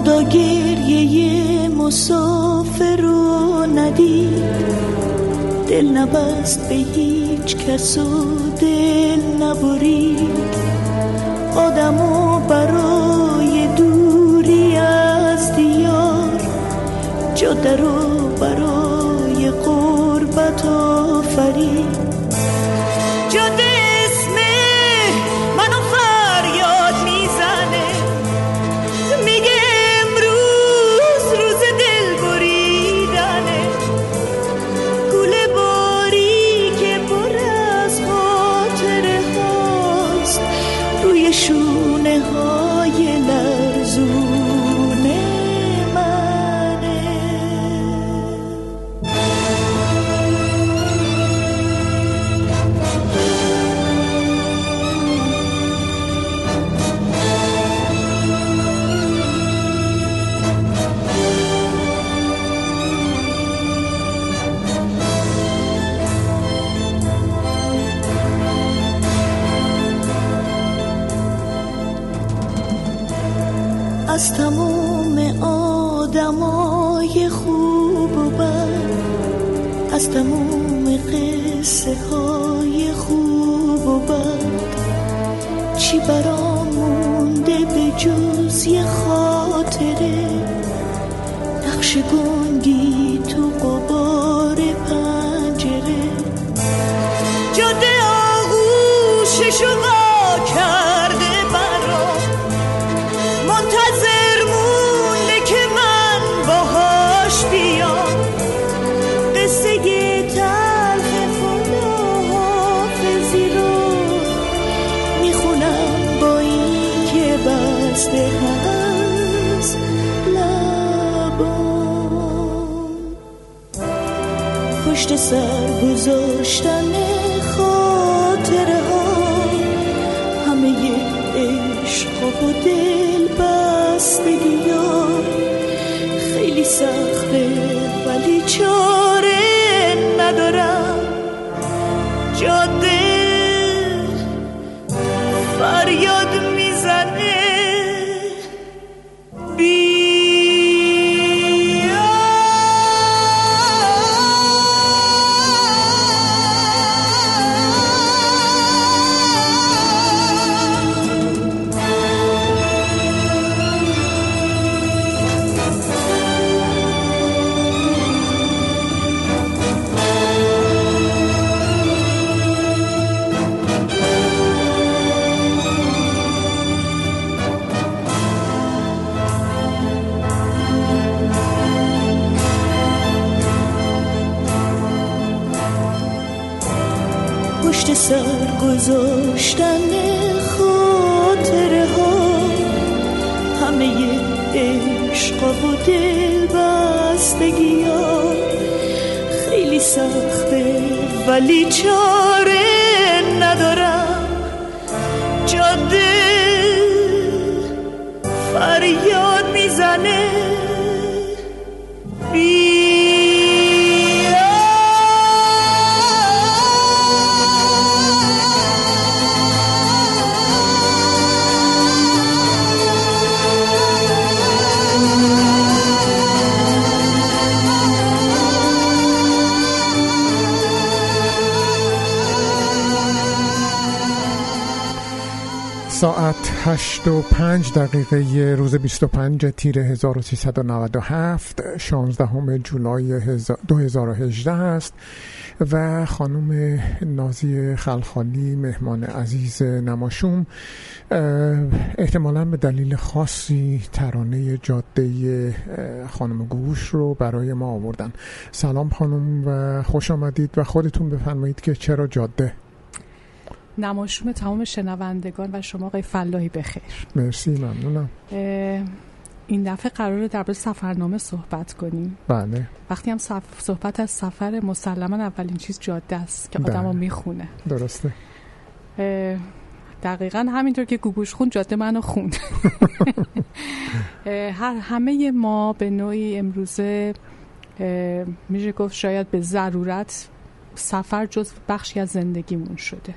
خدا گریه مسافر رو ندید. دل نبست به هیچ کس و دل نبرید. آدمو برای دوری از دیار جاده رو برای قصه های خوب و بد. چی برامونده به جز یه خاطره؟ نقش پشت سر گذاشتن خاطره ها. همه عشق و دل بستگی ها. خیلی سخته ولی چاره ساعت 8 و 5 دقیقه روز 25 تیر 1397 16 جولای 2018 است و خانم نازی خلخالی مهمان عزیز نماشوم احتمالا به دلیل خاصی ترانه جاده خانم گوش رو برای ما آوردن. سلام خانم و خوش آمدید و خودتون بفرمایید که چرا جاده؟ نماشوم تمام شنوندگان و شما آقای فلاحی بخیر. مرسی ممنونم. این دفعه قراره در سفرنامه صحبت کنیم. بله. وقتی هم صحبت از سفر مسلما اولین چیز جاده است که آدم رو بله. می‌خونه. درسته. دقیقا همینطور که گوگوش خون جاده منو خوند. هر همه ما به نوعی امروزه میشه گفت شاید به ضرورت سفر جز بخشی از زندگیمون شده.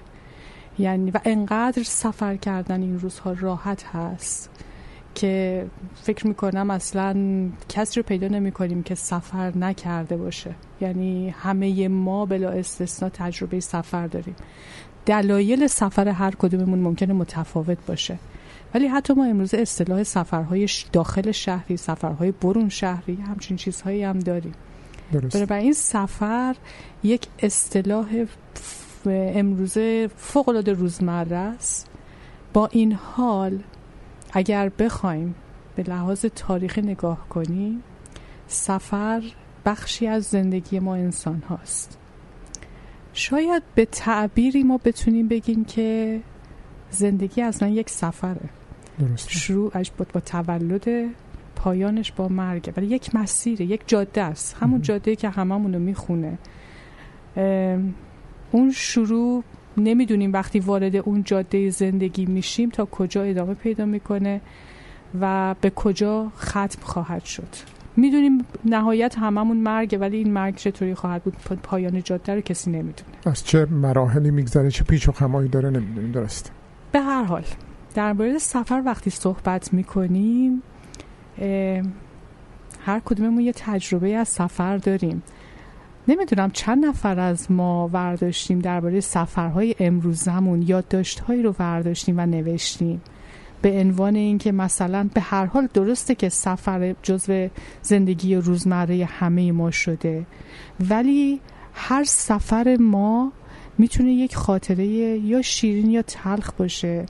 یعنی و انقدر سفر کردن این روزها راحت هست که فکر می‌کنم اصلا کسی رو پیدا نمی کنیم که سفر نکرده باشه. یعنی همه ما بلا استثنا تجربه سفر داریم. دلایل سفر هر کدوممون ممکنه متفاوت باشه. ولی حتی ما امروز اصطلاح سفرهای داخل شهری سفرهای برون شهری همچین چیزهایی هم داریم. درست. این سفر یک اصطلاح امروزه فوق العاده روزمره است. با این حال اگر بخوایم به لحاظ تاریخ نگاه کنیم سفر بخشی از زندگی ما انسان هاست شاید به تعبیری ما بتونیم بگیم که زندگی اصلا یک سفره. درست شروعش با, با تولد پایانش با مرگه ولی یک مسیره یک جاده است. همون جاده که هممون رو می‌خونه اون شروع نمی‌دونیم وقتی وارد اون جاده زندگی میشیم تا کجا ادامه پیدا می‌کنه و به کجا ختم خواهد شد. می‌دونیم نهایت هممون مرگه ولی این مرگ چطوری خواهد بود؟ پایان جاده رو کسی نمی‌دونه. از چه مراحلی میگذره چه پیچ و خمایی داره نمی‌دونیم درست؟ به هر حال در مورد سفر وقتی صحبت می‌کنیم هر کدوممون یه تجربه از سفر داریم. نمی‌دونم چند نفر از ما ورداشتیم درباره سفرهای امروزمون یادداشتهایی رو ورداشتیم و نوشتیم. به عنوان اینکه مثلا به هر حال درسته که سفر جزو زندگی روزمره همه ما شده ولی هر سفر ما می‌تونه یک خاطره یا شیرین یا تلخ باشه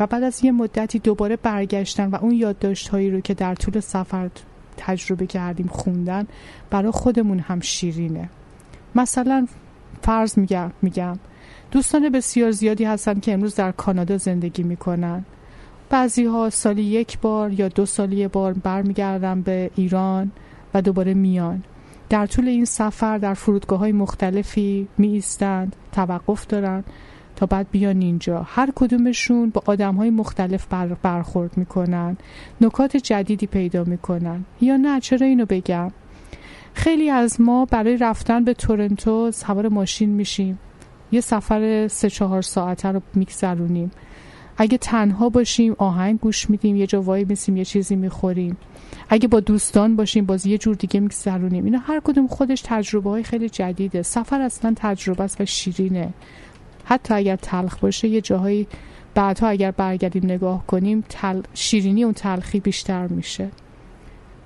و بعد از یه مدتی دوباره برگشتن و اون یادداشت هایی رو که در طول سفر تجربه کردیم خوندن برای خودمون هم شیرینه. مثلا فرض میگم میگم دوستان بسیار زیادی هستن که امروز در کانادا زندگی می‌کنن. بعضی ها سالی یک بار یا دو سالی یک بار برمیگردن به ایران و دوباره میان. در طول این سفر در فرودگاه های مختلفی می ایستند توقف دارن. تا بعد بیان اینجا. هر کدومشون با آدم های مختلف بر برخورد می‌کنن. نکات جدیدی پیدا می‌کنن. یا نه چرا اینو بگم؟ خیلی از ما برای رفتن به تورنتو سوار ماشین میشیم. یه سفر سه چهار ساعته رو میگذرونیم. اگه تنها باشیم آهنگ گوش میدیم یه جا وای میسیم یه چیزی می‌خوریم. اگه با دوستان باشیم باز یه جور دیگه میگذرونیم. اینا هر کدوم خودش تجربه های خیلی جدیده. سفر اصلا تجربه است و شیرینه. حتی اگر تلخ باشه یه جاهایی بعدها اگر برگردیم نگاه کنیم تل... شیرینی اون تلخی بیشتر میشه.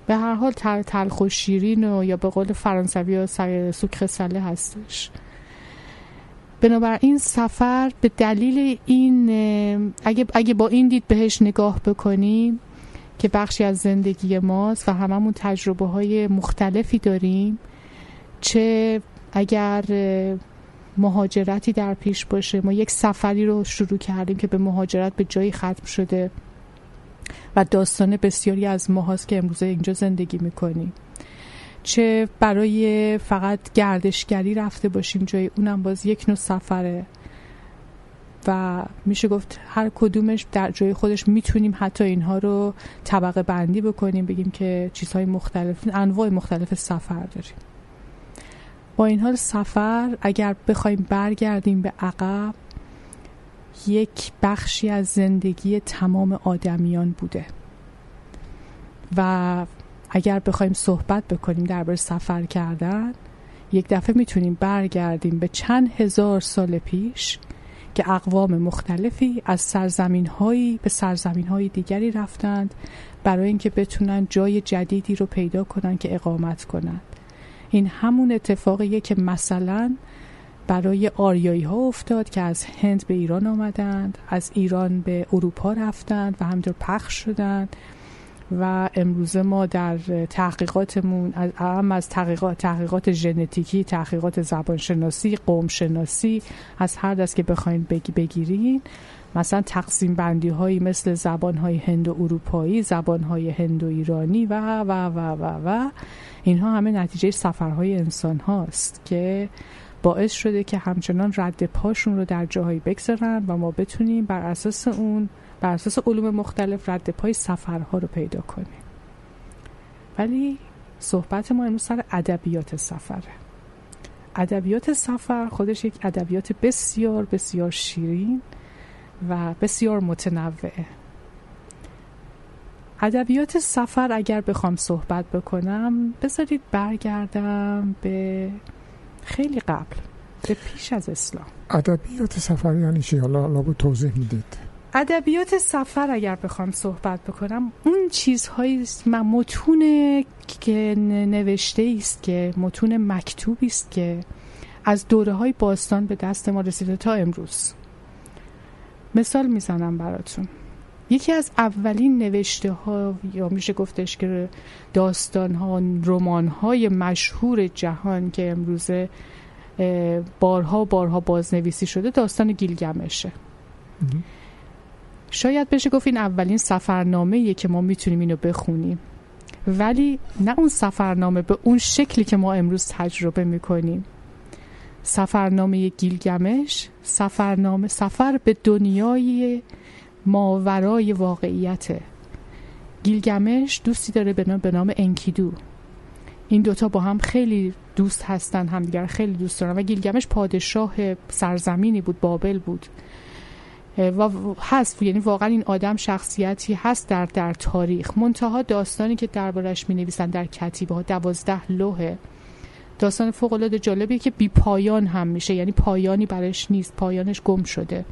به هر حال تلخ و شیرین و یا به قول فرانسوی یا سوک خسله هستش. بنابراین سفر به دلیل این اگه, اگه با این دید بهش نگاه بکنیم که بخشی از زندگی ماست و هممون تجربه های مختلفی داریم چه اگر مهاجرتی در پیش باشه. ما یک سفری رو شروع کردیم که به مهاجرت به جایی ختم شده و داستان بسیاری از ما هاست که امروزه اینجا زندگی می‌کنیم چه برای فقط گردشگری رفته باشیم جای اونم باز یک نوع سفره. و میشه گفت هر کدومش در جای خودش می‌تونیم حتی اینها رو طبقه بندی بکنیم بگیم که چیزهای مختلف انواع مختلف سفر داریم. با این حال سفر اگر بخوایم برگردیم به عقب یک بخشی از زندگی تمام آدمیان بوده. و اگر بخوایم صحبت بکنیم درباره سفر کردن یک دفعه می‌تونیم برگردیم به چند هزار سال پیش که اقوام مختلفی از سرزمین هایی به سرزمین های دیگری رفتند برای اینکه بتونن جای جدیدی رو پیدا کنن که اقامت کنند این همون اتفاقیه که مثلا برای آریایی ها افتاد که از هند به ایران آمدند از ایران به اروپا رفتند و همینطور پخش شدند. و امروزه ما در تحقیقاتمون هم از تحقیقات, تحقیقات ژنتیکی تحقیقات زبانشناسی قوم شناسی از هر دست که بخواین بگیرین. مثلا تقسیم بندی هایی مثل زبان های هند و اروپایی زبان های هند و ایرانی و و و و و اینها همه نتیجه سفرهای انسان هاست که باعث شده که همچنان رد پاشون رو در جاهایی بگذارن و ما بتونیم بر اساس اون بر اساس علوم مختلف رد پای سفرها رو پیدا کنیم ولی صحبت ما امروز سر ادبیات سفره. ادبیات سفر خودش یک ادبیات بسیار بسیار شیرین و بسیار متنوعه. ادبیات سفر اگر بخوام صحبت بکنم بذارید برگردم به خیلی قبل به پیش از اسلام. ادبیات سفر یعنی چی؟ حالا لابو توضیح می‌دید. ادبیات سفر اگر بخوام صحبت بکنم اون چیزهایی من متون که نوشته است که متون مکتوبی است که از دوره های باستان به دست ما رسیده تا امروز. مثال می‌زنم براتون. یکی از اولین نوشته ها یا میشه گفتش که داستان ها رمان های مشهور جهان که امروزه بارها بارها بازنویسی شده داستان گیلگمشه. شاید بشه گفت این اولین سفرنامه که ما می‌تونیم اینو بخونیم. ولی نه اون سفرنامه به اون شکلی که ما امروز تجربه می‌کنیم. سفرنامه گیلگمش سفرنامه سفر به دنیای ماورای واقعیت گیلگمش دوستی داره به نام, به نام انکیدو. این دوتا با هم خیلی دوست هستن همدیگر خیلی دوست دارن. و گیلگمش پادشاه سرزمینی بود بابل بود. و هست. یعنی واقعا این آدم شخصیتی هست در در تاریخ. منتها داستانی که دربارش می نویسن در کتیبه ها دوازده لوحه. داستان فوق العاده جالبیه که بی پایان هم میشه. یعنی پایانی برش نیست. پایانش گم شده.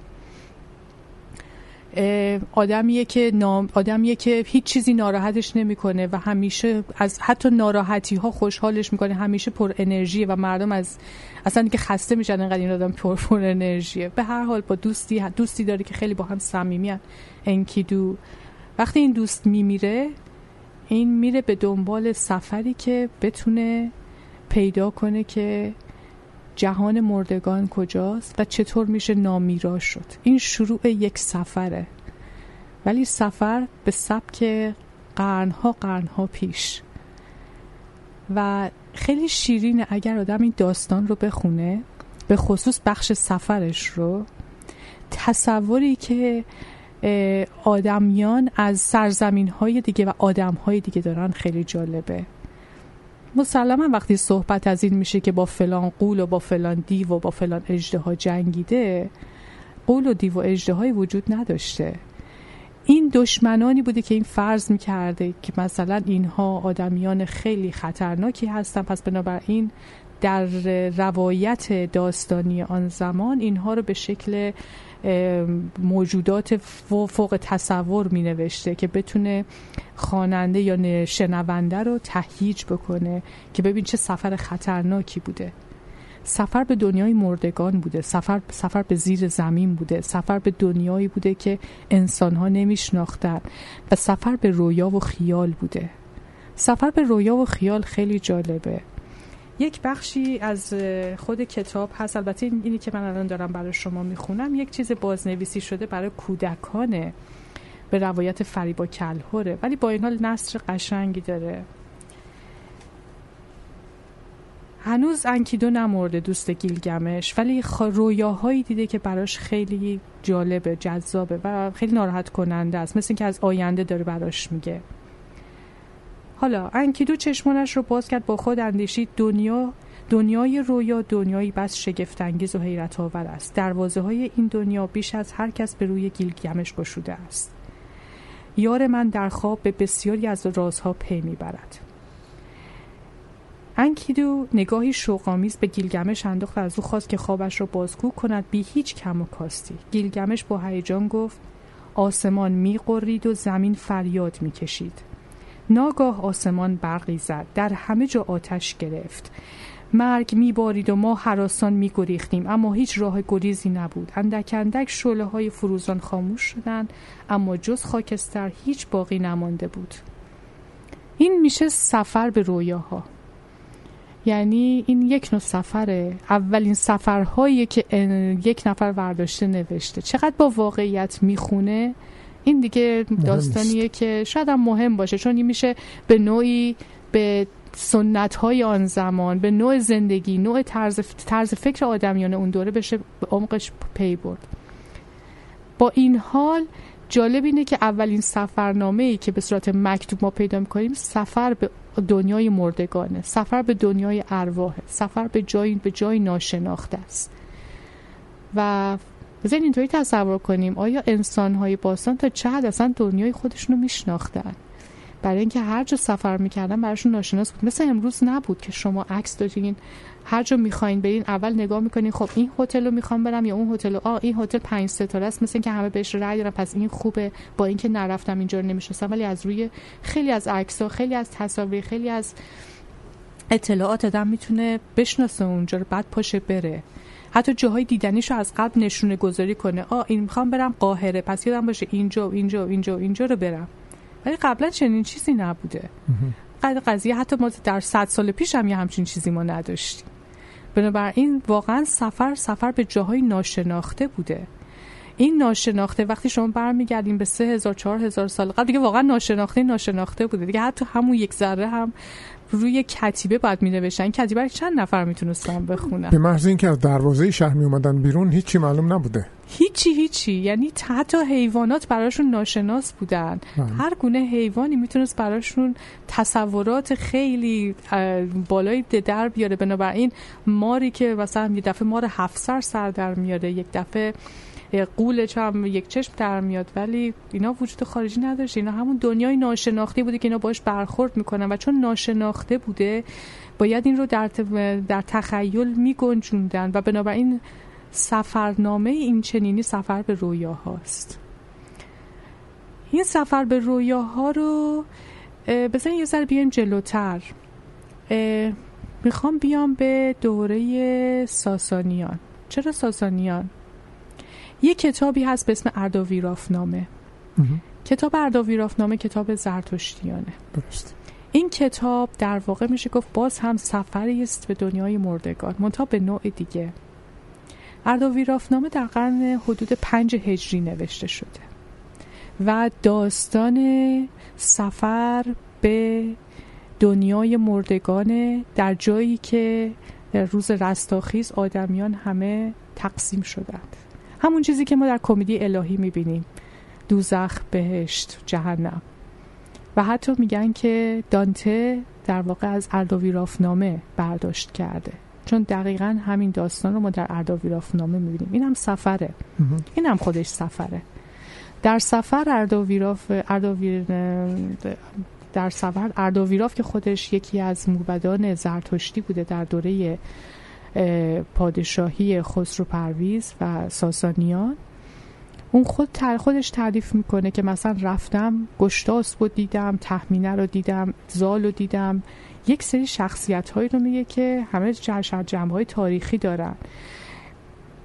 آدمیه که نام آدمیه که هیچ چیزی ناراحتش نمی‌کنه و همیشه از حتی ناراحتی ها خوشحالش می‌کنه. همیشه پر انرژیه و مردم از اصلا که خسته میشن انقدر این آدم پر پر انرژیه. به هر حال با دوستی دوستی داره که خیلی با هم صمیمیان انکیدو. وقتی این دوست میمیره این میره به دنبال سفری که بتونه پیدا کنه که جهان مردگان کجاست و چطور میشه نامیرا شد. این شروع یک سفره. ولی سفر به سبک قرنها قرنها پیش. و خیلی شیرینه اگر آدم این داستان رو بخونه به خصوص بخش سفرش رو تصوری که آدمیان از سرزمین های دیگه و آدم های دیگه دارن خیلی جالبه. مسلما وقتی صحبت از این میشه که با فلان قول و با فلان دیو و با فلان اجده جنگیده قول و دیو و اجده وجود نداشته. این دشمنانی بوده که این فرض می‌کرده که مثلا اینها آدمیان خیلی خطرناکی هستن. پس بنابراین در روایت داستانی آن زمان اینها رو به شکل موجودات فوق تصور می نوشته که بتونه خواننده یا شنونده رو تهییج بکنه که ببین چه سفر خطرناکی بوده. سفر به دنیای مردگان بوده. سفر سفر به زیر زمین بوده. سفر به دنیایی بوده که انسان ها نمیشناختن. و سفر به رویا و خیال بوده. سفر به رویا و خیال خیلی جالبه. یک بخشی از خود کتاب هست. البته اینی که من الان دارم برای شما می‌خونم یک چیز بازنویسی شده برای کودکانه به روایت فریبا کلهوره. ولی با این حال نصر قشنگی داره. هنوز انکیدو نمورده دوست گیلگمش ولی رویاهایی دیده که براش خیلی جالبه جذابه و خیلی ناراحت کننده است. مثل اینکه از آینده داره براش میگه. حالا انکیدو چشمانش رو باز کرد با خود اندیشید دنیا دنیای رویا دنیایی بس شگفتانگیز و حیرت آور است. دروازه های این دنیا بیش از هر کس به روی گیلگمش گشوده است. یار من در خواب به بسیاری از رازها پی می‌برد. انکیدو نگاهی شوقآمیز به گیلگمش انداخت و از او خواست که خوابش را بازگو کند بی هیچ کم و کاستی. گیلگمش با هیجان گفت آسمان میقرید و زمین فریاد می‌کشید. ناگاه آسمان برقی زد در همه جا آتش گرفت. مرگ میبارید و ما حراسان میگریختیم اما هیچ راه گریزی نبود. اندک اندک شعله های فروزان خاموش شدند اما جز خاکستر هیچ باقی نمانده بود. این میشه سفر به رویاها. یعنی این یک نوع سفره اولین سفرهایی که یک نفر ورداشته نوشته. چقدر با واقعیت می‌خونه؟ این دیگه داستانیه که شاید هم مهم باشه چون این میشه به نوعی به سنت های آن زمان به نوع زندگی نوع طرز, طرز فکر آدمیان اون دوره بشه به عمقش پی برد. با این حال جالب اینه که اولین سفرنامه ای که به صورت مکتوب ما پیدا می‌کنیم سفر به دنیای مردگانه سفر به دنیای ارواح سفر به جای به جای ناشناخته است. و بذارین اینطوری تصور کنیم. آیا انسان های باستان تا چه حد اصلا دنیای خودشون رو میشناختن؟ برای اینکه هر جا سفر می‌کردن براشون ناشناس بود. مثل امروز نبود که شما عکس دارین هر جا می‌خواین برین اول نگاه می‌کنین خب این هتل رو می‌خوام برم یا اون هتل آ این هتل پنج ستاره است مثل اینکه همه بهش رأی دارن پس این خوبه با اینکه نرفتم اینجا رو نمی‌شناسم. ولی از روی خیلی از عکس ها خیلی از تصاویر خیلی از اطلاعات آدم می‌تونه بشناسه اونجا رو بعد پاشه بره. حتی جاهای دیدنیشو از قبل نشونه گذاری کنه. آ این می‌خوام برم قاهره. پس یادم باشه اینجا و اینجا و اینجا و اینجا رو برم. ولی قبلا چنین چیزی نبوده. قضیه حتی ما در صد سال پیش هم یه همچین چیزی ما نداشتیم. بنابراین واقعا سفر سفر به جاهای ناشناخته بوده. این ناشناخته وقتی شما برمیگردیم به سه هزار چهار هزار سال قبل دیگه واقعا ناشناخته ناشناخته بوده. دیگه حتی همون یک ذره هم روی کتیبه باید می نوشتن کتیبه چند نفر می‌تونستن بخونن؟ به محض اینکه از دروازه شهر می اومدن بیرون هیچی معلوم نبوده. هیچی هیچی. یعنی حتی حیوانات براشون ناشناس بودن. بله. هر گونه حیوانی می‌تونست براشون تصورات خیلی بالای در بیاره. بنابراین ماری که مثلا یه دفعه مار هفت سر سر در میاره یک دفعه قولش هم یک چشم در میاد ولی اینا وجود خارجی نداشته اینا همون دنیای ناشناخته بوده که اینا باش برخورد می‌کنن. و چون ناشناخته بوده باید این رو در, در تخیل میگنجوندن. و بنابراین سفرنامه این چنینی سفر به رویاهاست این سفر به رویاها رو بزنین یه ذره بیایم جلوتر. می‌خوام بیام به دوره ساسانیان. چرا ساسانیان؟ یه کتابی هست به اسم ارداویرافنامه کتاب ارداویرافنامه کتاب زرتشتیانه. درست. این کتاب در واقع میشه گفت باز هم سفری است به دنیای مردگان منتها به نوع دیگه. ارداویرافنامه در قرن حدود پنج هجری نوشته شده و داستان سفر به دنیای مردگان در جایی که روز رستاخیز آدمیان همه تقسیم شدند. همون چیزی که ما در کمدی الهی می‌بینیم. دوزخ بهشت جهنم. و حتی میگن که دانته در واقع از ارداویرافنامه برداشت کرده. چون دقیقا همین داستان رو ما در ارداویرافنامه می‌بینیم. این هم سفره. این هم خودش سفره. در سفر ارداویراف ارداویر در سفر ارداویراف که خودش یکی از موبدان زرتشتی بوده در دوره پادشاهی خسرو پرویز و ساسانیان. اون خود تر خودش تعریف می‌کنه که مثلا رفتم گشتاس رو دیدم تخمینه رو دیدم زال رو دیدم. یک سری شخصیت هایی رو میگه که همه جمع های تاریخی دارن.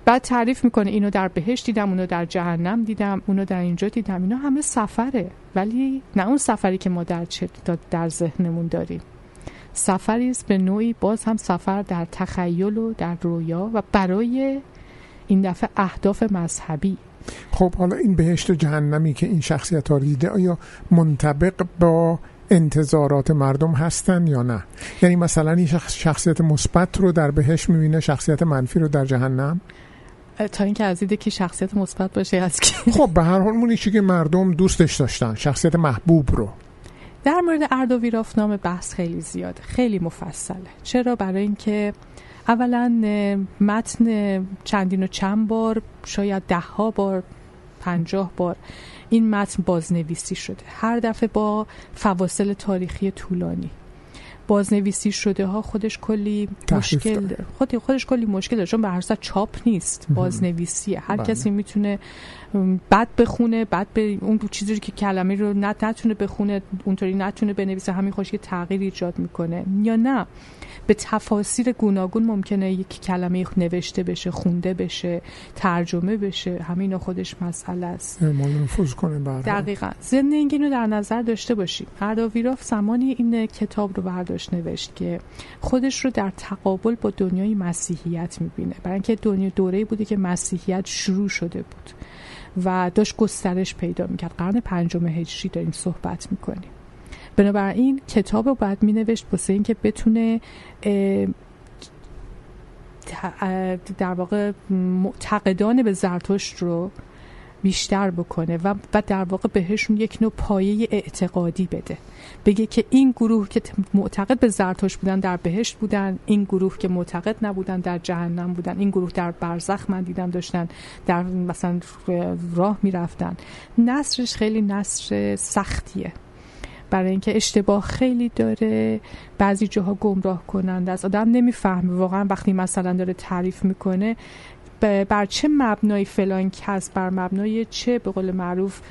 بعد تعریف می‌کنه اینو در بهشت دیدم اونو در جهنم دیدم اونو در اینجا دیدم. اینا همه سفره. ولی نه اون سفری که ما در, در ذهنمون داریم. سفری است به نوعی باز هم سفر در تخیل و در رویا و برای این دفعه اهداف مذهبی. خب حالا این بهشت و جهنمی که این شخصیت ها دیده آیا منطبق با انتظارات مردم هستن یا نه؟ یعنی مثلا این شخصیت مثبت رو در بهشت می‌بینه شخصیت منفی رو در جهنم؟ تا اینکه از که شخصیت مثبت باشه از که خب به هر حال مونیشی که مردم دوستش داشتن شخصیت محبوب رو. در مورد اردویرافنامه بحث خیلی زیاده خیلی مفصله. چرا؟ برای اینکه اولا متن چندین و چند بار شاید ده ها بار پنجاه بار این متن بازنویسی شده. هر دفعه با فواصل تاریخی طولانی. بازنویسی شده ها خودش کلی مشکل خود خودش کلی مشکل داره. چون به هر چاپ نیست بازنویسیه. هر بله. کسی می‌تونه بد بخونه بعد به اون چیزی که کلمه رو نتونه بخونه اونطوری نتونه بنویسه همین خوش تغییر ایجاد می‌کنه. یا نه به تفاسیر گوناگون ممکنه یک کلمه نوشته بشه خونده بشه ترجمه بشه. همین خودش مسئله است. نفوذ کنه دقیقا. زندگی رو در نظر داشته باشیم ارداویراف زمانی این کتاب رو برداشت نوشت که خودش رو در تقابل با دنیای مسیحیت می‌بینه. برای اینکه دنیا دوره بوده که مسیحیت شروع شده بود و داشت گسترش پیدا می‌کرد. قرن پنجم هجری داریم صحبت می‌کنیم. بنابراین کتاب رو باید می نوشت واسه اینکه بتونه در واقع معتقدان به زرتشت رو بیشتر بکنه و, و در واقع بهشون یک نوع پایه اعتقادی بده. بگه که این گروه که معتقد به زرتشت بودن در بهشت بودن این گروه که معتقد نبودن در جهنم بودن این گروه در برزخ من دیدم داشتن در مثلا راه می‌رفتن. نصرش خیلی نصر سختیه. برای اینکه اشتباه خیلی داره. بعضی جاها گمراه کننده است. آدم نمی‌فهمه. واقعا وقتی مثلا داره تعریف می‌کنه بر چه مبنای فلان کس بر مبنای چه به قول معروف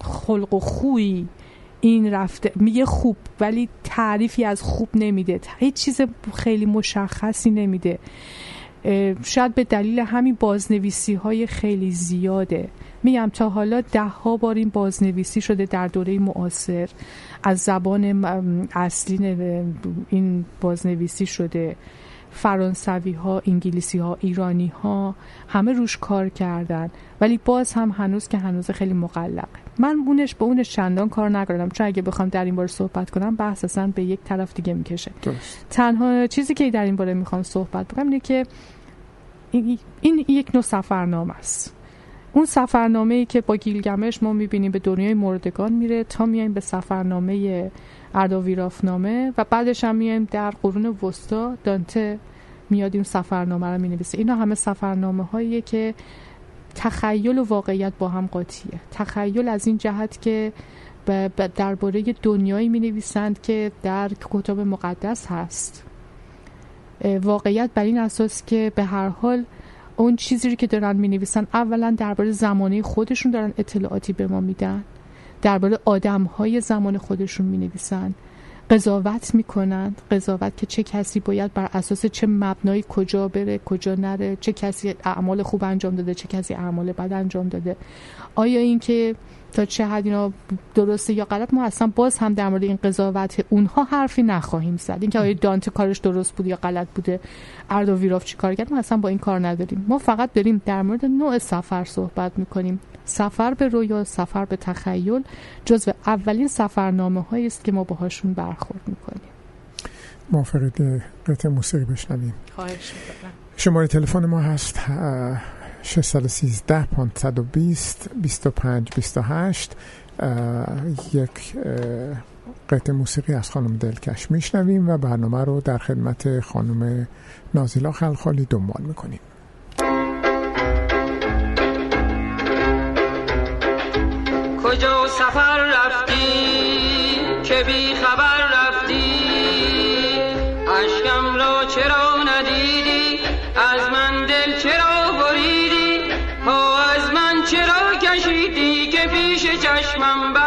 خلق و خوی این رفته. میگه خوب ولی تعریفی از خوب نمیده. هیچ چیز خیلی مشخصی نمیده. شاید به دلیل همین بازنویسی های خیلی زیاده. میگم تا حالا ده ها بار این بازنویسی شده در دوره معاصر. از زبان اصلی این بازنویسی شده. فرانسوی ها انگلیسی ها ایرانی ها همه روش کار کردن. ولی باز هم هنوز که هنوز خیلی مقلقه من اونش به اونش چندان کار نکردم. چون اگه بخوام در این باره صحبت کنم بحث اصلا به یک طرف دیگه می‌کشه. تنها چیزی که در این باره می‌خوام صحبت بکنم اینه که این, این یک نوع سفرنامه است. اون سفرنامه ای که با گیلگمش ما می‌بینیم به دنیای مردگان میره تا میایم به سفرنامه اردویرافنامه و بعدش هم میایم در قرون وسطا. دانته میاد این سفرنامه رو می‌نویسه. اینا همه سفرنامه هاییه که تخیل و واقعیت با هم قاطیه. تخیل از این جهت که درباره دنیایی می نویسند که در کتاب مقدس هست. واقعیت بر این اساس که به هر حال اون چیزی که دارن می نویسن اولا درباره زمانه خودشون دارن اطلاعاتی به ما میدن. درباره آدم های زمان خودشون می نویسن قضاوت می‌کنند قضاوت که چه کسی باید بر اساس چه مبنایی کجا بره کجا نره چه کسی اعمال خوب انجام داده چه کسی اعمال بد انجام داده. آیا اینکه تا چه حد اینا درسته یا غلط ما اصلا باز هم در مورد این قضاوت اونها حرفی نخواهیم زد. اینکه آیا دانت کارش درست بود یا غلط بوده اردو ویراف چی کار کرد ما اصلا با این کار نداریم. ما فقط داریم در مورد نوع سفر صحبت می‌کنیم. سفر به رویا سفر به تخیل جزو اولین سفرنامه هایی است که ما باهاشون برخورد می‌کنیم. موافقید قطع موسیقی بشنویم. خواهش می‌کنم. شماره تلفن ما هست 613 520 25 28 یک قطع موسیقی از خانم دلکش میشنویم و برنامه رو در خدمت خانم نازیلا خلخالی دنبال می‌کنیم. کجا سفر رفتی که بی خبر چشمم بر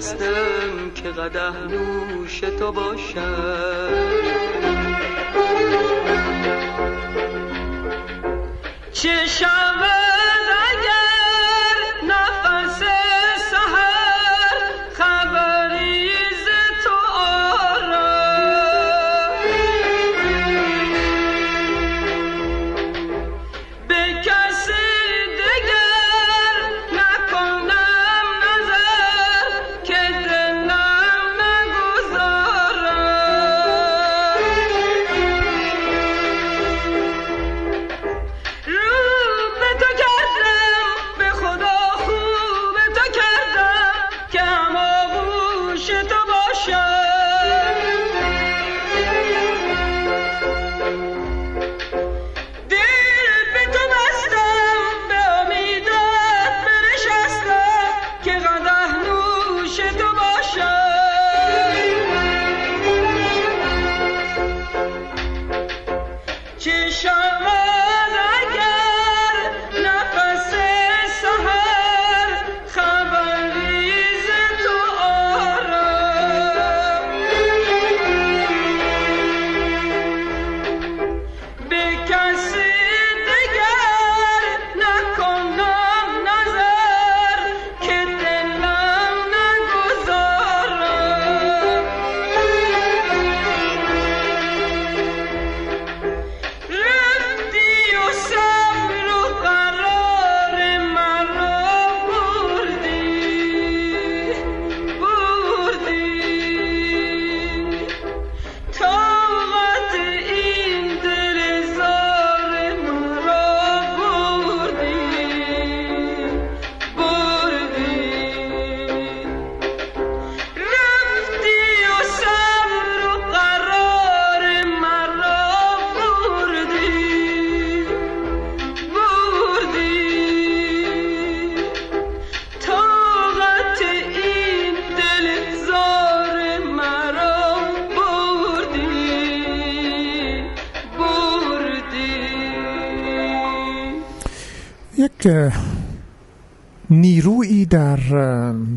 بنشستم که قده نوش تو باشد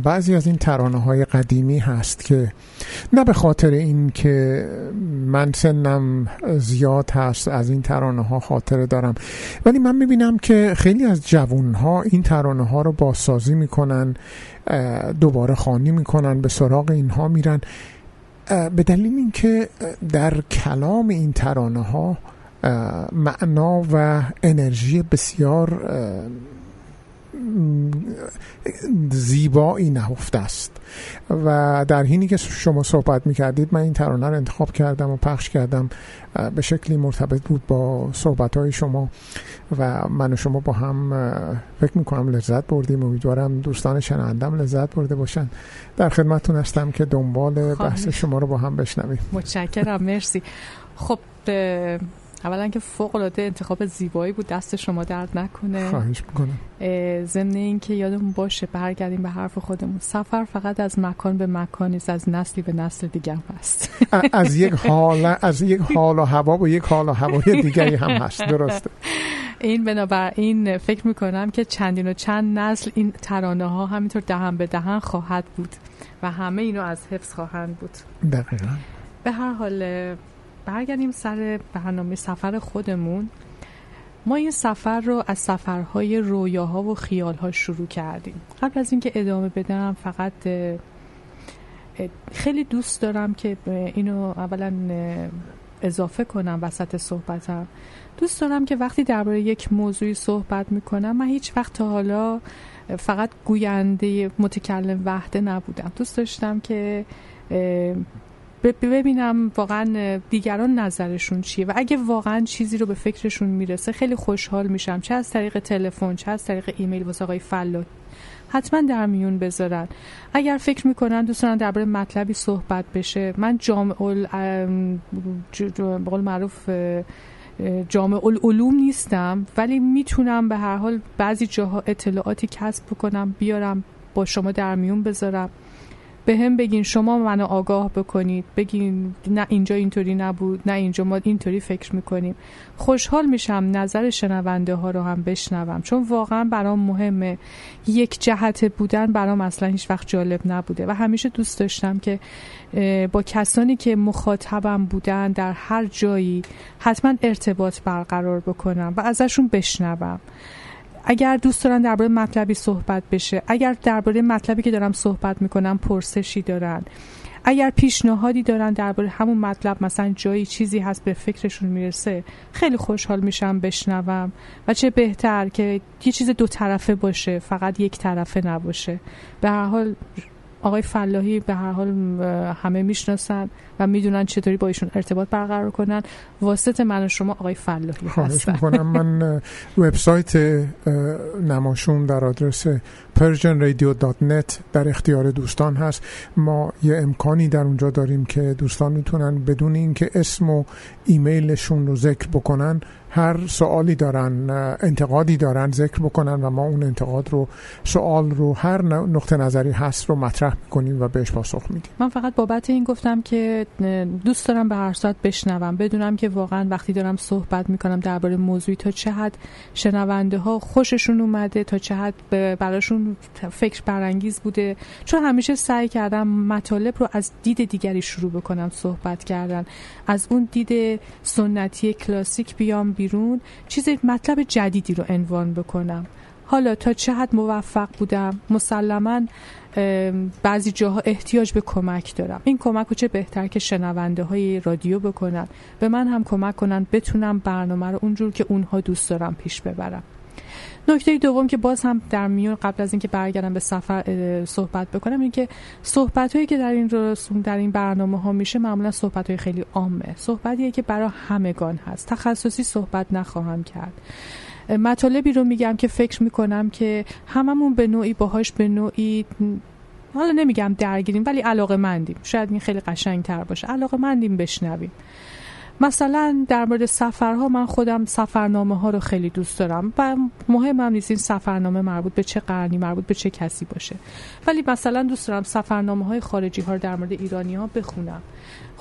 بعضی از این ترانه های قدیمی هست که نه به خاطر این که من سنم زیاد هست از این ترانه ها خاطره دارم ولی من می‌بینم که خیلی از جوون ها این ترانه ها رو بازسازی می‌کنن دوباره خانی می‌کنن به سراغ اینها میرن. به دلیل اینکه در کلام این ترانه ها معنا و انرژی بسیار زیبایی نهفته است. و در حینی که شما صحبت می‌کردید من این ترانه رو انتخاب کردم و پخش کردم. به شکلی مرتبط بود با صحبت های شما و من و شما با هم فکر می‌کنم لذت بردیم. امیدوارم دوستان شنوندم لذت برده باشن. در خدمتتون هستم که دنبال بحث شما رو با هم بشنویم. متشکرم مرسی. خب اولا که فوق العاده انتخاب زیبایی بود دست شما درد نکنه. خواهش می‌کنم. ضمن این که یادمون باشه برگردیم به حرف خودمون. سفر فقط از مکان به مکان نیست از نسلی به نسل دیگه هست از یک حال از یک حال و هوا و یک حال و هوای دیگری هم هست. درسته. این بنابراین فکر می‌کنم که چندین و چند نسل این ترانه ها همینطور دهن به دهن خواهد بود و همه اینو از حفظ خواهند بود. دقیقا. به هر حال برگردیم سر برنامه سفر خودمون. ما این سفر رو از سفرهای رویاها و خیالها شروع کردیم. قبل از اینکه ادامه بدم فقط خیلی دوست دارم که اینو اولا اضافه کنم وسط صحبتم. دوست دارم که وقتی درباره یک موضوعی صحبت می‌کنم من هیچ وقت تا حالا فقط گوینده متکلم وحده نبودم. دوست داشتم که ببینم واقعا دیگران نظرشون چیه و اگه واقعا چیزی رو به فکرشون می‌رسه خیلی خوشحال میشم. چه از طریق تلفن چه از طریق ایمیل واسه آقای فلات حتما در میون بذارن. اگر فکر می‌کنن دوست دارن درباره مطلبی صحبت بشه من جامع بقول معروف جامع العلوم نیستم ولی می‌تونم به هر حال بعضی جاها اطلاعاتی کسب بکنم بیارم با شما در میون بذارم. به هم بگین شما منو آگاه بکنید. بگین نه اینجا اینطوری نبود نه اینجا ما اینطوری فکر می‌کنیم. خوشحال میشم نظر شنونده ها رو هم بشنوم. چون واقعا برام مهمه. یک جهت بودن برام اصلا هیچ وقت جالب نبوده. و همیشه دوست داشتم که با کسانی که مخاطبم بودن در هر جایی حتما ارتباط برقرار بکنم و ازشون بشنوم. اگر دوست دارن درباره مطلبی صحبت بشه اگر درباره مطلبی که دارم صحبت می‌کنم پرسشی دارن. اگر پیشنهادی دارن درباره همون مطلب مثلا جایی چیزی هست به فکرشون می‌رسه خیلی خوشحال میشم بشنوم و چه بهتر که یه چیز دو طرفه باشه فقط یک طرفه نباشه. به هر حال آقای فلاحی به هر حال همه می‌شناسن و می‌دونن چطوری با ایشون ارتباط برقرار کنن. واسط من و شما آقای فلاحی خواهش می‌کنم. من وبسایت نماشون در آدرس persianradio.net در اختیار دوستان هست. ما یه امکانی در اونجا داریم که دوستان می‌تونن بدون اینکه اسم و ایمیلشون رو ذکر بکنن. هر سوالی دارن انتقادی دارن ذکر بکنن و ما اون انتقاد رو سوال رو هر نقطه نظری هست رو مطرح می‌کنیم و بهش پاسخ میدیم. من فقط بابت این گفتم که دوست دارم به هر ساعت بشنوم. بدونم که واقعا وقتی دارم صحبت می‌کنم درباره موضوعی تا چه حد شنونده ها خوششون اومده تا چه حد براشون فکر برانگیز بوده. چون همیشه سعی کردم مطالب رو از دید دیگری شروع بکنم صحبت کردن. از اون دید سنتی کلاسیک بیام بیرون چیز مطلب جدیدی رو عنوان بکنم. حالا تا چه حد موفق بودم؟ مسلما بعضی جاها احتیاج به کمک دارم. این کمک رو چه بهتر که شنونده های رادیو بکنن؟ به من هم کمک کنن بتونم برنامه رو اونجور که اونها دوست دارم پیش ببرم. نکته دوم که باز هم در میون قبل از اینکه برگردم به سفر صحبت بکنم این که صحبت هایی که در این رسوم در این برنامه ها میشه معمولا صحبت های خیلی عامه. صحبتیه که برای همگان هست. تخصصی صحبت نخواهم کرد. مطالبی رو میگم که فکر می‌کنم که هممون به نوعی باهاش به نوعی حالا نمیگم درگیریم ولی علاقه مندیم شاید این خیلی قشنگ تر باشه. علاقه مندیم بشنویم. مثلا در مورد سفرها من خودم سفرنامه ها رو خیلی دوست دارم و مهم هم نیست این سفرنامه مربوط به چه قرنی مربوط به چه کسی باشه. ولی مثلا دوست دارم سفرنامه های خارجی ها رو در مورد ایرانی ها بخونم.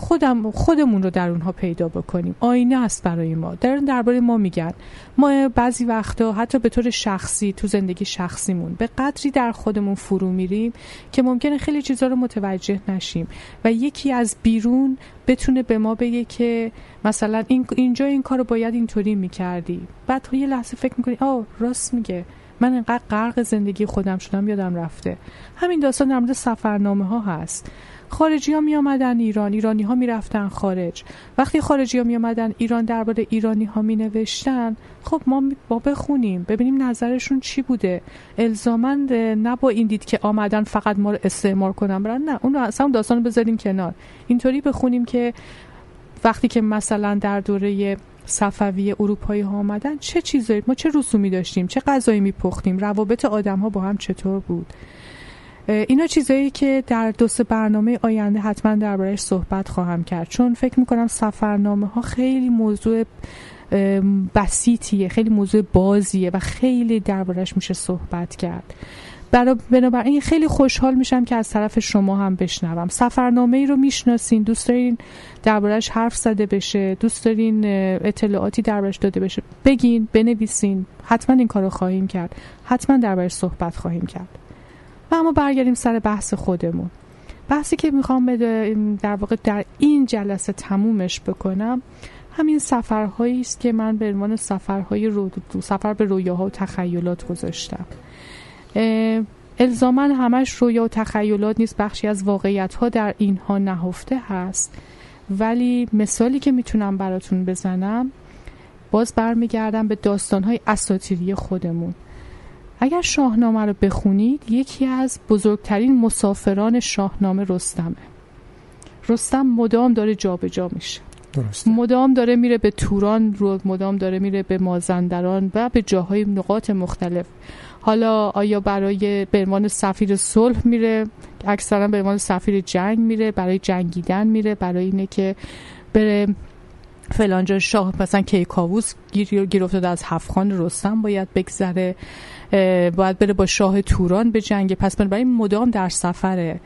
خودم خودمون رو در اونها پیدا بکنیم. آینه است برای ما. در درباره ما میگن. ما بعضی وقتا حتی به طور شخصی تو زندگی شخصیمون به قدری در خودمون فرو میریم که ممکنه خیلی چیزا رو متوجه نشیم و یکی از بیرون بتونه به ما بگه که مثلا این اینجا این کارو باید اینطوری می‌کردی. بعد یه لحظه فکر می‌کنی آه راست میگه. من انقدر غرق زندگی خودم شدم یادم رفته. همین داستان در مورد سفرنامه ها هست. خارجی ها می آمدن ایران. ایرانی ها می رفتن خارج. وقتی خارجی ها می آمدن ایران درباره ایرانی ها می نوشتن خب ما با بخونیم. ببینیم نظرشون چی بوده. الزامن نه با این دید که آمدن فقط ما رو استعمار کنن. برن نه اون اصلا داستان بذاریم کنار. اینطوری بخونیم که وقتی که مثلا در دوره صفوی اروپایی ها آمدن چه چیزایی ما چه رسومی داشتیم؟ چه غذایی میپختیم؟ روابط آدم ها با هم چطور بود؟ اینا چیزایی که در دو سه برنامه آینده حتما دربارهش صحبت خواهم کرد. چون فکر می‌کنم سفرنامه ها خیلی موضوع بسیتیه خیلی موضوع بازیه و خیلی دربارهش میشه صحبت کرد. برای بنابراین خیلی خوشحال میشم که از طرف شما هم بشنوم. سفرنامه ای رو می‌شناسین دوست دارین دربارش حرف زده بشه دوست دارین اطلاعاتی دربارش داده بشه بگین بنویسین. حتما این کارو خواهیم کرد. حتما دربارش صحبت خواهیم کرد. و اما برگردیم سر بحث خودمون. بحثی که می‌خوام در واقع در این جلسه تمومش بکنم همین سفرهایی است که من به عنوان سفرهای رو سفر به رویاها و تخیلات گذاشتم. الزاما همش رویا و تخیلات نیست بخشی از واقعیت ها در اینها نهفته هست. ولی مثالی که می‌تونم براتون بزنم باز برمیگردم به داستان های اساتیری خودمون. اگر شاهنامه رو بخونید یکی از بزرگترین مسافران شاهنامه رستمه. رستم مدام داره جابجا جا میشه. درسته. مدام داره میره به توران رو مدام داره میره به مازندران و به جاهای نقاط مختلف. حالا آیا برای به عنوان سفیر صلح میره؟ اکثرا به عنوان سفیر جنگ میره برای جنگیدن میره برای اینه که بره فلانجا شاه مثلا کیکاووس گیر, گیر افتاده از هفخان رستم باید بگذره. باید بره با شاه توران به جنگ. پس بنابراین مدام در سفره.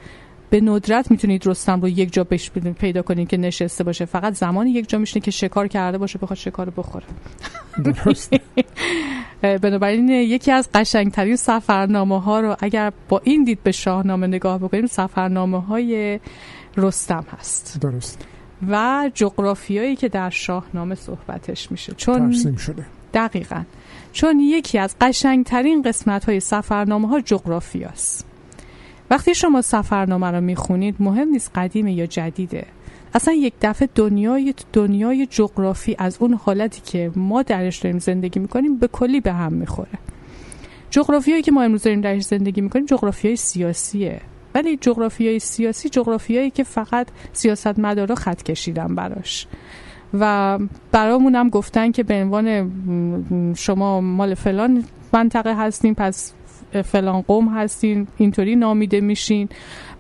به ندرت می‌تونید رستم رو یک جا بش پیدا کنید که نشسته باشه. فقط زمانی یک جا میشنه که شکار کرده باشه بخواد شکار بخوره. بنابراین یکی از قشنگترین سفرنامه ها رو اگر با این دید به شاهنامه نگاه بکنیم سفرنامه های رستم هست. درست. و جغرافیایی که در شاهنامه صحبتش میشه. چون ترسیم شده. دقیقا. چون یکی از قشنگترین قسمت های سفرنامه ها جغرافیاست وقتی شما سفرنامه رو می‌خونید مهم نیست قدیمه یا جدیده. اصلا یک دفعه دنیای دنیای جغرافی از اون حالتی که ما درش داریم زندگی می‌کنیم به کلی به هم می‌خوره. جغرافیایی که ما امروز داریم درش زندگی می‌کنیم جغرافیای سیاسیه. ولی جغرافیای سیاسی جغرافیایی که فقط سیاست مدارا خط کشیدن براش. و هم گفتن که به عنوان شما مال فلان منطقه هستین پس فلان قوم هستین اینطوری نامیده میشین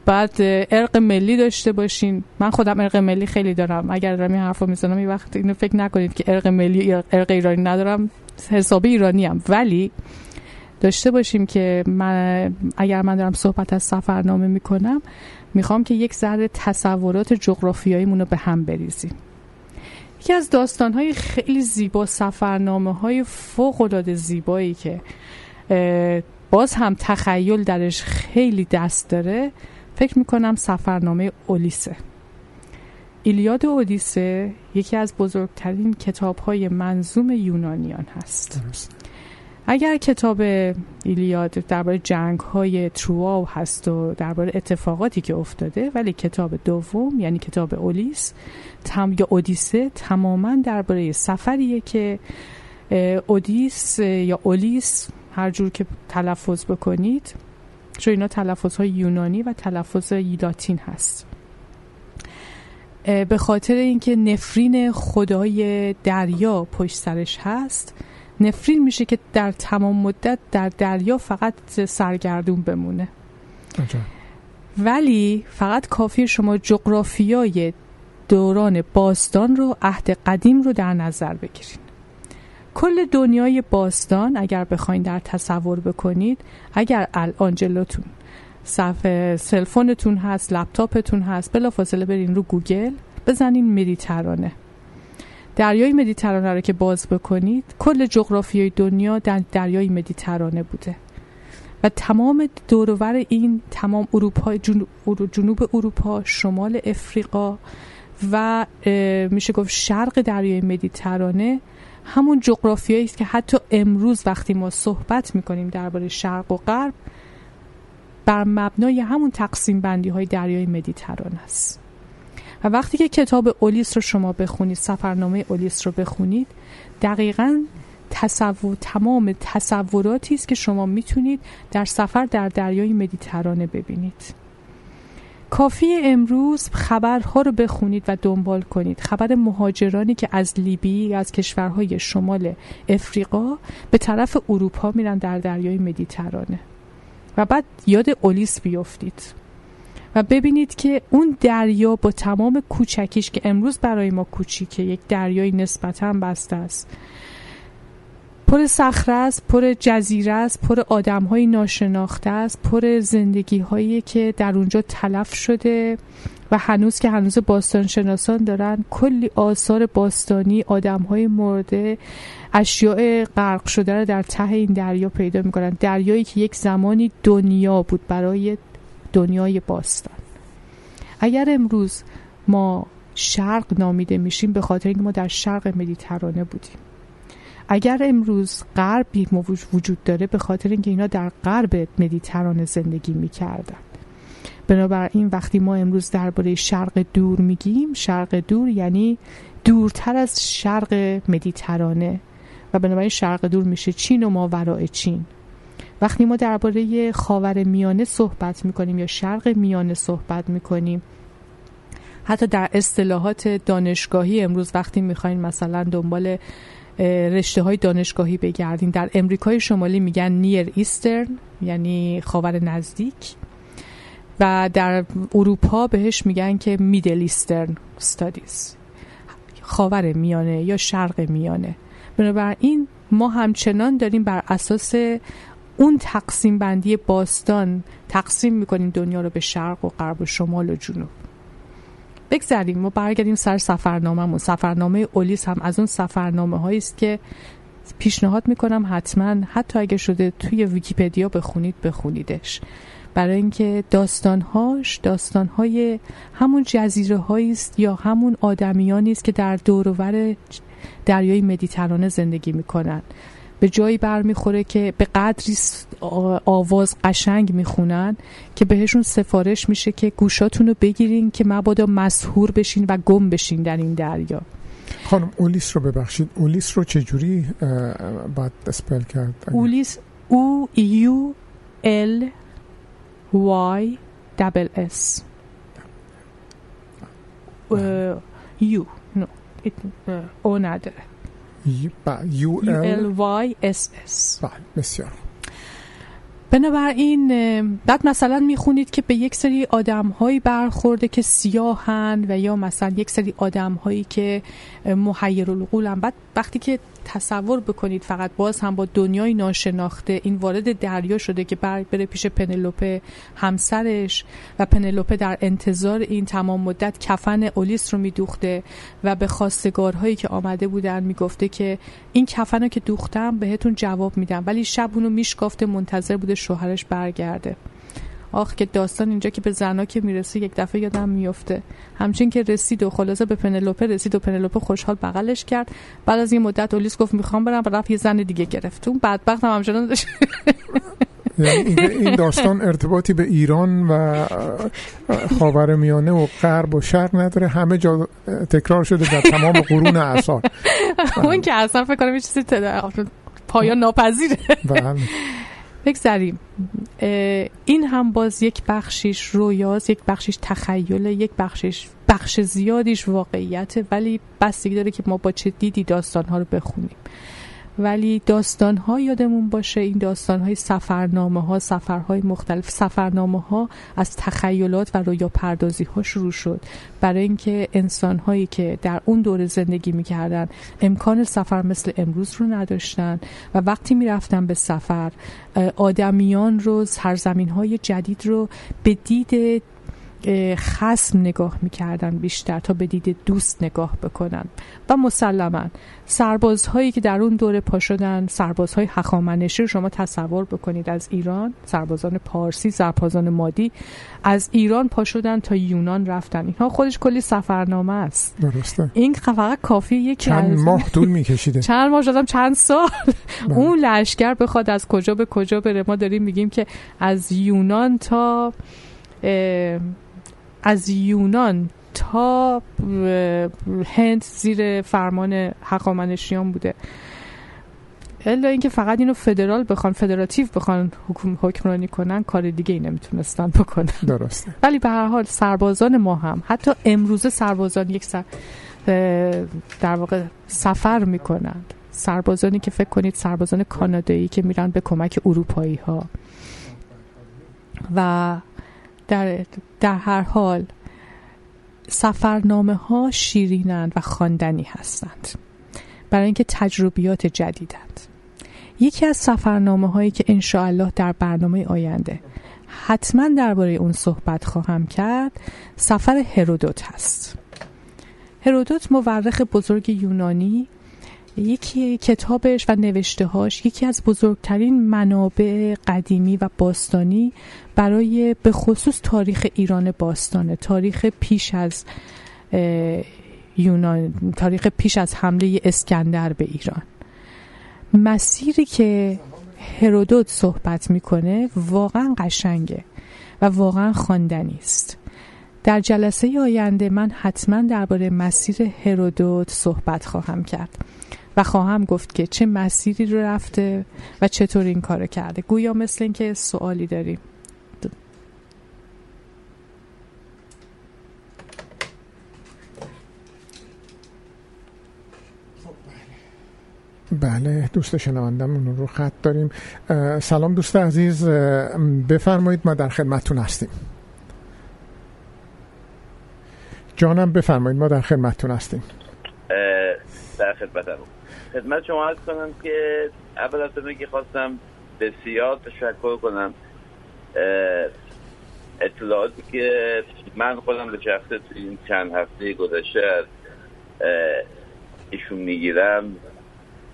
بعد ارق ملی داشته باشین. من خودم ارق ملی خیلی دارم. اگر دارم این حرفو می‌زنم این وقت اینو فکر نکنید که ارق ملی ارق ایرانی ندارم. حسابی ایرانی هم ولی داشته باشیم که من اگر من دارم صحبت از سفرنامه می‌کنم می‌خوام که یک ذره تصورات جغرافیاییمون رو به هم بریزیم. یکی از داستانهای خیلی زیبا سفرنامه های فوق العاده زیبایی که باز هم تخیل درش خیلی دست داره فکر می‌کنم سفرنامه اولیسه. ایلیاد و اودیسه یکی از بزرگترین کتاب های منظوم یونانیان هست. اگر کتاب ایلیاد درباره جنگ های ترواو هست و درباره اتفاقاتی که افتاده ولی کتاب دوم یعنی کتاب اولیس تم یا اودیسه تماما درباره سفریه که اودیس یا اولیس هر جور که تلفظ بکنید چون اینا تلفظ های یونانی و تلفظ لاتین هست. به خاطر اینکه نفرین خدای دریا پشت سرش هست نفرین میشه که در تمام مدت در دریا فقط سرگردون بمونه. ولی فقط کافیه شما جغرافیای دوران باستان رو عهد قدیم رو در نظر بگیرید کل دنیای باستان اگر بخواین در تصور بکنید اگر الان جلوتون صفحه cell phone تون هست لپتاپتون هست بلافاصله برین رو گوگل بزنین مدیترانه دریای مدیترانه رو که باز بکنید کل جغرافیای دنیا در دریای مدیترانه بوده. و تمام دورور این تمام اروپا جنوب اروپا شمال افریقا و میشه گفت شرق دریای مدیترانه همون جغرافیایی است که حتی امروز وقتی ما صحبت می‌کنیم درباره شرق و غرب بر مبنای همون تقسیم بندی های دریای مدیترانه است. وقتی که کتاب اولیس رو شما بخونید سفرنامه اولیس رو بخونید دقیقا تصور تمام تصوراتی است که شما می‌تونید در سفر در دریای مدیترانه ببینید. کافی امروز خبرها رو بخونید و دنبال کنید. خبر مهاجرانی که از لیبی از کشورهای شمال افریقا به طرف اروپا میرن در دریای مدیترانه. و بعد یاد اولیس بیفتید و ببینید که اون دریا با تمام کوچکیش که امروز برای ما کوچیکه یک دریای نسبتا بسته است. پر صخره است پر جزیره است پر آدم های ناشناخته است پر زندگی هایی که در اونجا تلف شده و هنوز که هنوز باستان شناسان دارن. کلی آثار باستانی آدم های مرده اشیاء غرق شده رو در ته این دریا پیدا می‌کنن. دریایی که یک زمانی دنیا بود برای دنیای باستان. اگر امروز ما شرق نامیده میشیم به خاطر اینکه ما در شرق مدیترانه بودیم. اگر امروز غربی وجود داره به خاطر اینکه اینا در غرب مدیترانه زندگی می‌کردن. بنابراین وقتی ما امروز درباره شرق دور میگیم شرق دور یعنی دورتر از شرق مدیترانه. و بنابراین شرق دور میشه چین و ماورای چین. وقتی ما درباره خاور میانه صحبت می‌کنیم یا شرق میانه صحبت می‌کنیم حتی در اصطلاحات دانشگاهی امروز وقتی می‌خواین مثلا دنبال رشته های دانشگاهی بگردین در امریکای شمالی میگن Near Eastern یعنی خاور نزدیک. و در اروپا بهش میگن که Middle Eastern Studies خاور میانه یا شرق میانه. بنابراین ما همچنان داریم بر اساس اون تقسیم بندی باستان تقسیم می‌کنیم دنیا رو به شرق و غرب و شمال و جنوب. بگذاریم ما برگردیم سر سفرنامهمون. سفرنامه اولیس هم از اون سفرنامه هایی است که پیشنهاد می‌کنم حتما حتی اگه شده توی ویکیپدیا بخونید بخونیدش. برای اینکه داستانهاش داستانهای همون جزیره است یا همون آدمیانی است که در دورور دریای مدیترانه زندگی می‌کنن. به جایی برمیخوره که به قدری آواز قشنگ می‌خونن که بهشون سفارش میشه که گوشاتون رو بگیرین که مبادا مسهور بشین و گم بشین در این دریا. خانم اولیس رو ببخشید. اولیس رو چجوری باید اسپل کرد؟ اولیس او یو ال وای دبل اس. یو. نو. او نداره. یو ال وای اس اس بله بسیار بنابراین بعد مثلا می‌خونید که به یک سری آدم هایی برخورده که سیاهن و یا مثلا یک سری آدم هایی که محیر القولن بعد وقتی که تصور بکنید فقط باز هم با دنیای ناشناخته این وارد دریا شده که بره پیش پنلوپه همسرش و پنلوپه در انتظار این تمام مدت کفن اولیس رو میدوخته و به خواستگارهایی که آمده بودن می‌گفته که این کفن رو که دوختم بهتون جواب میدم. ولی شب اونو میشکافته منتظر بوده شوهرش برگرده. آخ که داستان اینجا که به زنا که می‌رسه یک دفعه یادم میفته همچین که رسید و خلاصه به پنلوپه رسید و پنلوپه خوشحال بغلش کرد. بعد از این مدت اولیس گفت می‌خوام برم و رفت یه زن دیگه گرفت. اون بدبخت هم همچنان داشت. یعنی این داستان ارتباطی به ایران و خاور میانه و غرب و شرق نداره. همه جا تکرار شده در تمام قرون اعصار. اون که اصلا فکر کنم چیزی پایان ناپذیره. بگذاریم این هم باز یک بخشیش رویاز یک بخشیش تخیل یک بخشیش بخش زیادیش واقعیت ولی بستگی داره که ما با چه دیدی داستان ها رو بخونیم. ولی داستان ها یادمون باشه. این داستان های سفرنامه ها سفرهای مختلف سفرنامه ها از تخیلات و رویا پردازی ها شروع شد. برای اینکه انسان هایی که در اون دوره زندگی می‌کردن امکان سفر مثل امروز رو نداشتن و وقتی می‌رفتن به سفر آدمیان رو سرزمین های جدید رو به دید خسم نگاه می‌کردن بیشتر تا به دید دوست نگاه بکنن. و مسلما سربازهایی که در اون دوره پا شدن سربازهای هخامنشی رو شما تصور بکنید. از ایران سربازان پارسی سربازان مادی از ایران پا شدن تا یونان رفتن. اینها خودش کلی سفرنامه است. درسته. این فقط کافی یک چند ماه طول میکشیده. چند ماه شدم چند سال. بله. اون لشکر بخواد از کجا به کجا بره. ما داریم میگیم که از یونان تا از یونان تا هند زیر فرمان حقامنشیان بوده. الا اینکه فقط اینو فدرال بخوان فدراتیو بخوان حکم حکمرانی کنن کار دیگه ای نمی‌تونستن بکنن. درسته. ولی به هر حال سربازان ما هم حتی امروزه سربازان یک سر در واقع سفر می‌کنند سربازانی که فکر کنید سربازان کانادایی که میرن به کمک اروپایی ها و در, در هر حال سفرنامه ها شیرینند و خواندنی هستند برای اینکه تجربیات جدیدند. یکی از سفرنامه هایی که انشاءالله در برنامه آینده حتما درباره اون صحبت خواهم کرد سفر هرودوت هست. هرودوت مورخ بزرگ یونانی یکی کتابش و نوشتهاش یکی از بزرگترین منابع قدیمی و باستانی برای به خصوص تاریخ ایران باستانه تاریخ پیش از یونان تاریخ پیش از حمله اسکندر به ایران. مسیری که هرودوت صحبت می‌کنه واقعا قشنگه و واقعا خواندنی است. در جلسه آینده من حتما درباره مسیر هرودوت صحبت خواهم کرد. و خواهم گفت که چه مسیری رو رفته و چطور این کار کرده. گویا مثل اینکه سوالی داریم. بله دوست شنوندمون رو خط داریم. سلام دوست عزیز بفرمایید ما در خدمتتون هستیم. جانم بفرمایید ما در خدمتتون هستیم. در خدمتم خدمت شما هست کنم که اول از همه که خواستم بسیار تشکر کنم اطلاعاتی که من خودم به شخص تو این چند هفته گذشته از ایشون می‌گیرم.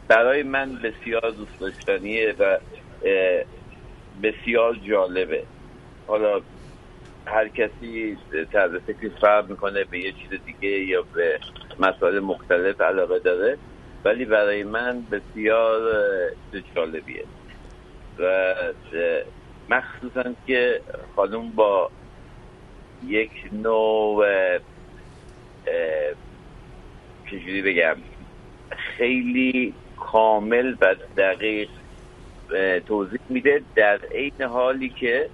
برای من بسیار دوست داشتنیه و بسیار جالبه. حالا هر کسی طرز فکری فرق می‌کنه به یه چیز دیگه یا به مسائل مختلف علاقه داره ولی برای من بسیار جالبیه. و مخصوصا که خانم با یک نوع چجوری بگم خیلی کامل و دقیق توضیح میده در عین حالی که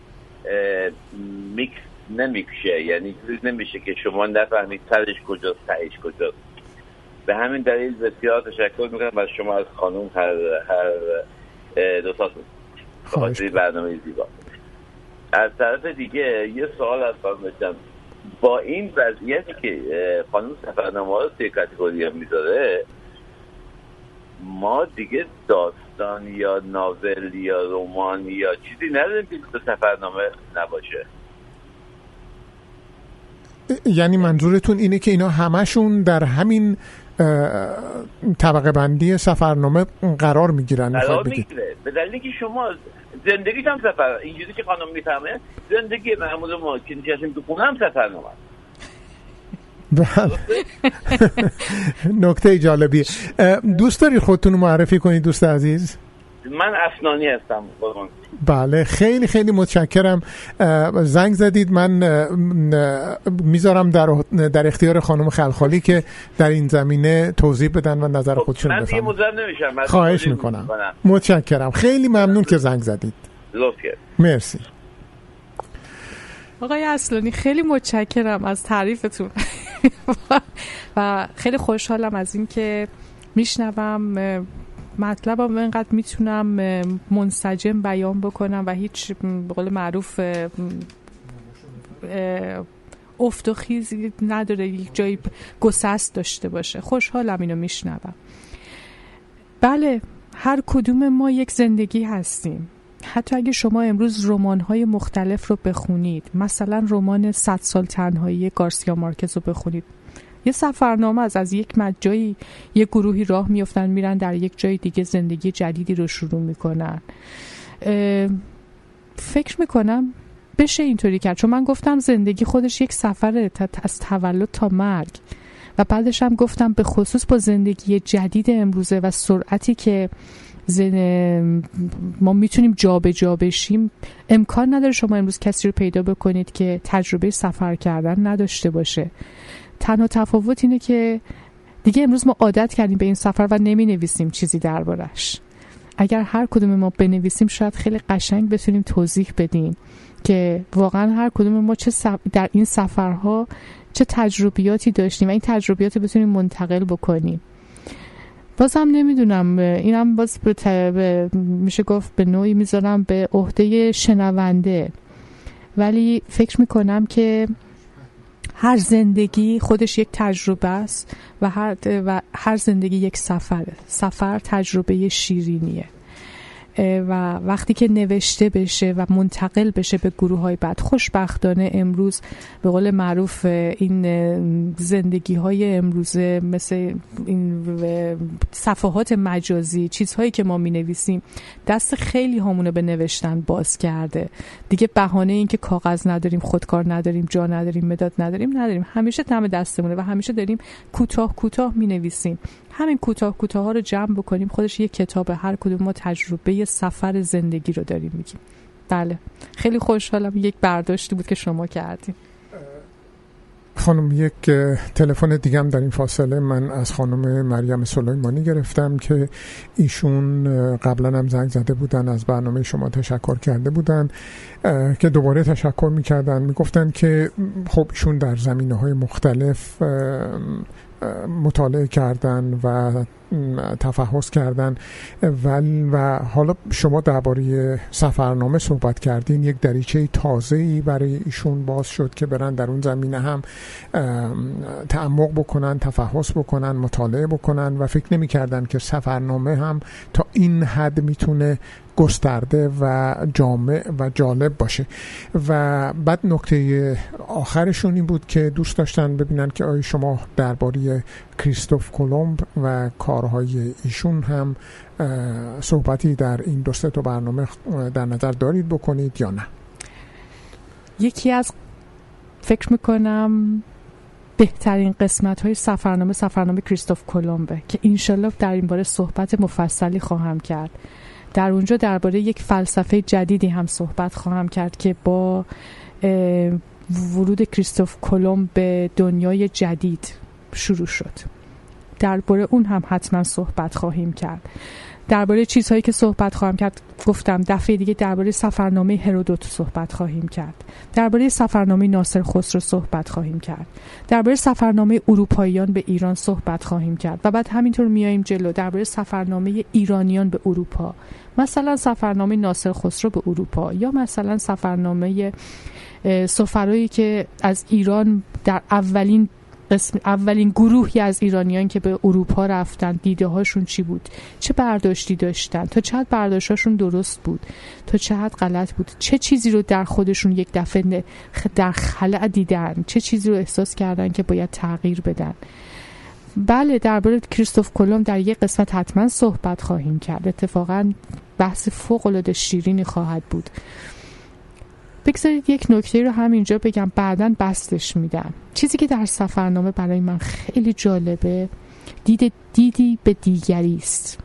میکس نمی‌کشه. یعنی چیزی نمیشه که شما نفهمید سرش کجاست تهش کجاست. به همین دلیل بسیار تشکر می‌کنم از شما از خانوم هر هر دو ساعت برنامه زیبا. از طرف دیگه یه سوال از خانم داشتم. با این وضعیتی که خانم سفرنامه ها رو توی کاتگوری می‌ذاره ما دیگه داستان یا ناول یا رمان یا چیزی نداریم که سفرنامه نباشه. یعنی منظورتون اینه که اینا همشون در همین طبقه بندی سفرنامه قرار می‌گیرن قرار می‌گیره. به دلیلی که شما زندگی هم سفر اینجوری که خانم می‌فهمه زندگی معمول ما که نشستیم تو خونه هم سفرنامه بله. نکته جالبی دوست داری خودتون معرفی کنید دوست عزیز؟ من افنانی هستم. بله خیلی خیلی متشکرم. زنگ زدید من می‌ذارم در, در اختیار خانم خلخالی که در این زمینه توضیح بدن و نظر خب، خودشون بفرمایید من نمیشم خواهش می‌کنم. متشکرم. خیلی ممنون که زنگ زدید. مرسی. آقای اصلانی خیلی متشکرم از تعریفتون. و خیلی خوشحالم از اینکه میشنوم. مطلبم اینقدر می‌تونم منسجم بیان بکنم و هیچ به قول معروف افت و خیزی نداره یک جایی گسست داشته باشه. خوشحالم اینو میشنوم. بله هر کدوم ما یک زندگی هستیم. حتی اگه شما امروز های مختلف رو بخونید مثلا رمان صد سال تنهایی گارسیا مارکز رو بخونید. یه سفرنامه از از یک مجایی یه گروهی راه میفتن میرن در یک جای دیگه زندگی جدیدی رو شروع می‌کنن. فکر می‌کنم بشه اینطوری کرد. چون من گفتم زندگی خودش یک سفره از تولد تا مرگ. و بعدش هم گفتم به خصوص با زندگی جدید امروزه و سرعتی که زن... ما می‌تونیم جابجا جا بشیم امکان نداره شما امروز کسی رو پیدا بکنید که تجربه سفر کردن نداشته باشه. تنها تفاوت اینه که دیگه امروز ما عادت کردیم به این سفر و نمی نویسیم چیزی دربارش اگر هر کدوم ما بنویسیم شاید خیلی قشنگ بتونیم توضیح بدیم که واقعا هر کدوم ما چه در این سفرها چه تجربیاتی داشتیم و این تجربیات رو بتونیم منتقل بکنیم. بازم نمی‌دونم اینم باز به میشه گفت به نوعی می‌ذارم به عهده شنونده. ولی فکر می‌کنم که هر زندگی خودش یک تجربه است و هر, و هر زندگی یک سفره. سفر تجربه شیرینیه. و وقتی که نوشته بشه و منتقل بشه به گروه های بعد خوشبختانه امروز به قول معروف این زندگی های امروزه مثل این صفحات مجازی چیزهایی که ما می نویسیم دست خیلی همونو به نوشتن باز کرده. دیگه بهانه این که کاغذ نداریم خودکار نداریم جا نداریم مداد نداریم نداریم. همیشه دم دستمونه و همیشه داریم کوتاه کوتاه می نویسیم همین کوتاه کوتاه ها رو جمع بکنیم. خودش یه کتاب هر کدوم ما تجربه سفر زندگی رو داریم میگیم. بله. خیلی خوشحالم یک برداشتی بود که شما کردیم. خانم یک تلفن دیگه هم در این فاصله من از خانم مریم سلیمانی گرفتم که ایشون قبلا هم زنگ زده بودن از برنامه شما تشکر کرده بودن که دوباره تشکر می‌کردن. می‌گفتن که خب ایشون در زمینه های مختلف مطالعه کردن و تفحص کردن. و, و حالا شما درباره سفرنامه صحبت کردین یک دریچه تازه ای برای ایشون باز شد که برن در اون زمینه هم تعمق بکنن تفحص بکنن مطالعه بکنن و فکر نمی کردن که سفرنامه هم تا این حد می‌تونه گسترده و جامع و جالب باشه. و بعد نکته آخرشون این بود که دوست داشتن ببینن که آیا شما درباره کریستوف کلمب و کارهای ایشون هم صحبتی در این دو تا برنامه در نظر دارید بکنید یا نه؟ یکی از فکر می‌کنم بهترین قسمت های سفرنامه سفرنامه کریستوف کلمبه که انشالله در این باره صحبت مفصلی خواهم کرد. در اونجا درباره یک فلسفه جدیدی هم صحبت خواهم کرد که با ورود کریستوف کلمب به دنیای جدید شروع شد. درباره اون هم حتما صحبت خواهیم کرد. درباره چیزهایی که صحبت خواهم کرد گفتم. دفعه دیگه درباره سفرنامه هرودوت صحبت خواهیم کرد. درباره سفرنامه ناصر خسرو صحبت خواهیم کرد. درباره سفرنامه اروپاییان به ایران صحبت خواهیم کرد. و بعد همینطور میاییم جلو. درباره سفرنامه ایرانیان به اروپا. مثلا سفرنامه ناصر خسرو به اروپا. یا مثلا سفرنامه سفرایی که از ایران در اولین قسم اولین گروهی از ایرانیان که به اروپا رفتن دیده هاشون چی بود؟ چه برداشتی داشتن؟ تا چقدر برداشتاشون درست بود؟ تا چقدر غلط بود؟ چه چیزی رو در خودشون یک دفعه در خلع دیدن؟ چه چیزی رو احساس کردن که باید تغییر بدن؟ بله درباره کریستوف کلم در یک قسمت حتما صحبت خواهیم کرد. اتفاقا بحث فوق العاده شیرینی خواهد بود. بگذارید یک نکته رو همینجا بگم بعدا بستش میدم. چیزی که در سفرنامه برای من خیلی جالبه دید دیدی به دیگری است.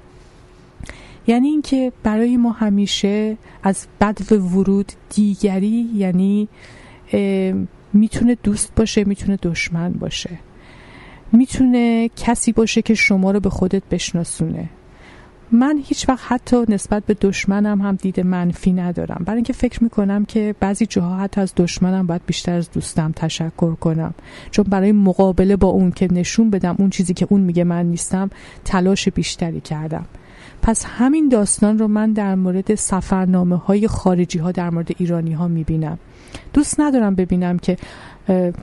یعنی اینکه برای ما همیشه از بد و ورود دیگری یعنی می‌تونه دوست باشه می‌تونه دشمن باشه. می‌تونه کسی باشه که شما رو به خودت بشناسونه. من هیچ وقت حتی نسبت به دشمنم هم دید منفی ندارم. برای اینکه فکر می‌کنم که بعضی جاها حتی از دشمنم باید بیشتر از دوستم تشکر کنم. چون برای مقابله با اون که نشون بدم اون چیزی که اون میگه من نیستم تلاش بیشتری کردم. پس همین داستان رو من در مورد سفرنامه های خارجی ها در مورد ایرانی ها می‌بینم. دوست ندارم ببینم که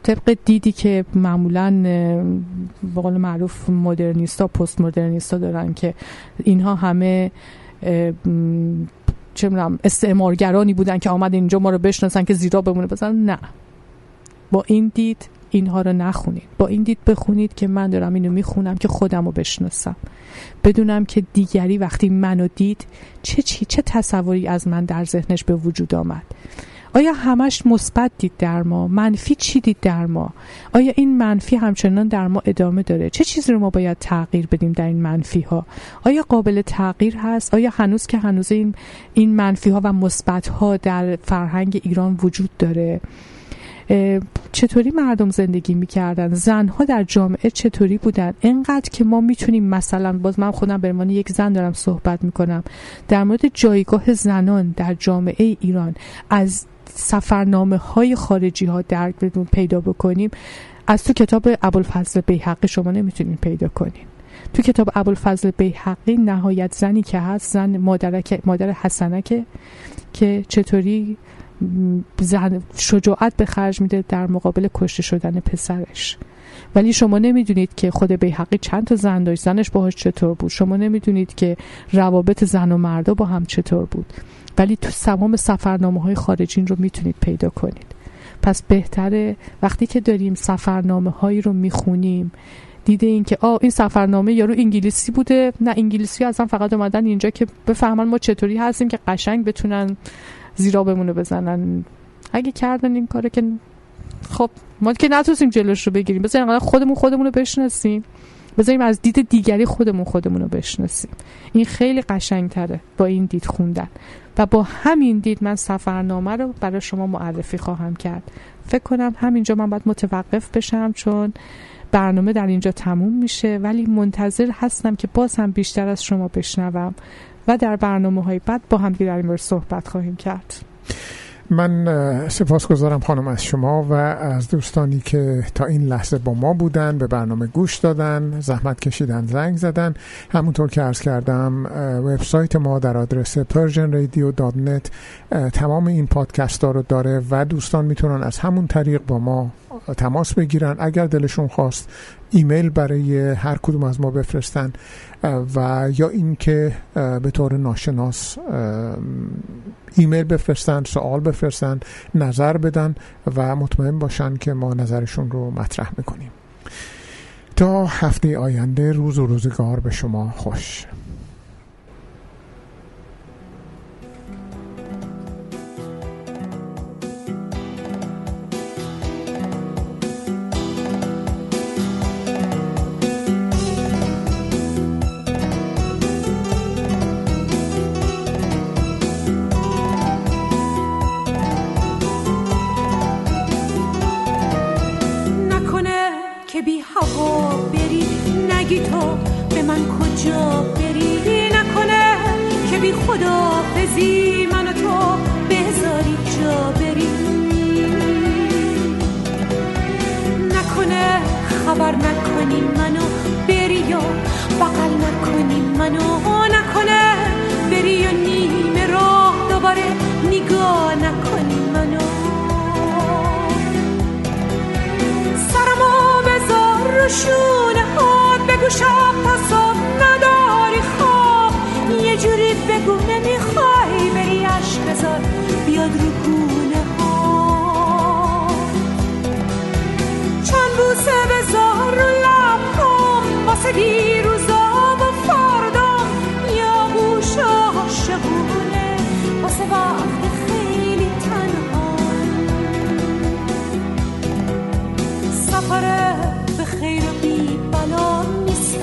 طبق دیدی که معمولا به قول معروف مدرنیستا پست مدرنیستا دارن که اینها همه چه می‌دونم استعمارگرانی بودن که آمد اینجا ما رو بشناسن که زیرا بمونه. بزن نه. با این دید اینها رو نخونید. با این دید بخونید که من دارم اینو می‌خونم که خودم رو بشناسم. بدونم که دیگری وقتی منو دید چه چی چه تصوری از من در ذهنش به وجود آمد. آیا همش مثبت دید در ما؟ منفی چی دید در ما؟ آیا این منفی همچنان در ما ادامه داره؟ چه چیزی رو ما باید تغییر بدیم در این منفی ها آیا قابل تغییر هست؟ آیا هنوز که هنوز این این منفی ها و مثبت ها در فرهنگ ایران وجود داره؟ چطوری مردم زندگی می‌کردن؟ زنها در جامعه چطوری بودن؟ انقدر که ما می‌تونیم مثلا باز من خودم به یک زن دارم صحبت می‌کنم در مورد جایگاه زنان در جامعه ایران از سفرنامه های خارجی ها درک بدون پیدا بکنیم. از تو کتاب ابوالفضل بیحقی شما نمی‌تونین پیدا کنین. تو کتاب ابوالفضل بیحقی نهایت زنی که هست زن مادرک مادر حسنکه که چطوری شجاعت به خرج میده در مقابل کشته شدن پسرش. ولی شما نمی‌دونید که خود بیحقی چند تا زن داشت زنش باهاش چطور بود. شما نمی‌دونید که روابط زن و مردا با هم چطور بود. ولی تو تمام سفرنامه های خارجین رو می‌تونید پیدا کنید. پس بهتره وقتی که داریم سفرنامه هایی رو می‌خونیم دیده این که آه این سفرنامه یارو انگلیسی بوده نه انگلیسی اصلا فقط اومدن اینجا که بفهمن ما چطوری هستیم که قشنگ بتونن زیرا بمونه بزنن. اگه کردن این کاره که خب ما که نتونستیم جلوش رو بگیریم. بذاریم خودمون خودمون رو بشناسیم. بذاریم از دید دیگری خودمون خودمون رو بشناسیم. این خیلی قشنگتره با این دید خوندن. و با همین دید من سفرنامه رو برای شما معرفی خواهم کرد. فکر کنم همینجا من باید متوقف بشم چون برنامه در اینجا تموم میشه. ولی منتظر هستم که باز هم بیشتر از شما بشنوم. و در برنامه های بعد با هم در این مورد صحبت خواهیم کرد. من سپاس گذارم خانم از شما و از دوستانی که تا این لحظه با ما بودن به برنامه گوش دادن زحمت کشیدن زنگ زدن. همونطور که عرض کردم وبسایت ما در آدرس persianradio.net تمام این پادکست ها رو داره و دوستان می‌تونن از همون طریق با ما تماس بگیرن. اگر دلشون خواست ایمیل برای هر کدوم از ما بفرستن و یا اینکه به طور ناشناس ایمیل بفرستن سوال بفرستن نظر بدن و مطمئن باشن که ما نظرشون رو مطرح می‌کنیم. تا هفته آینده روز و روزگار به شما خوش. شب تا صبح نداری خواب. یه جوری بگو نمی‌خوای بری عشق بذار. بیاد رو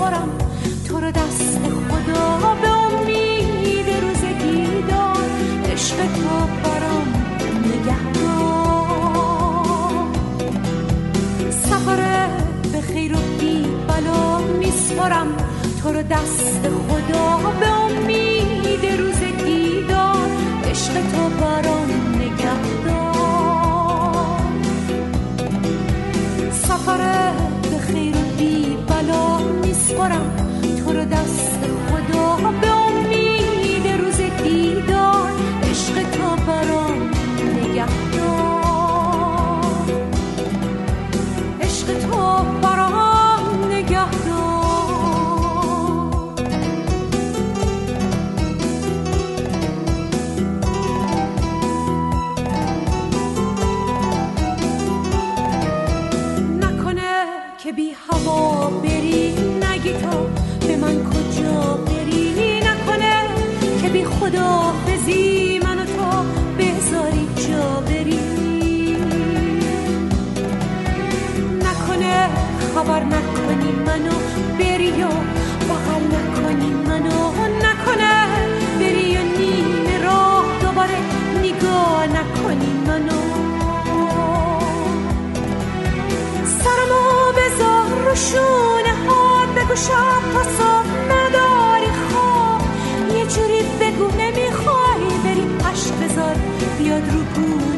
دارم. تو رو دست خدا به امید روزگی دار عشق تو برام نگهدار. سفر به خیر و بی بلا میسپرم تو رو دست خدا به امید روزگی دار عشق تو برام خورم تو رو دست خبر نکنی منو بری و بغل نکنی منو. نکنه بری و نیمه راه دوباره نگاه نکنی منو. سرمو بذار رو شونه هات بگو شب پسا نداری خواب. یه جوری بگو نمی‌خوای بری عشق بذار بیاد رو بود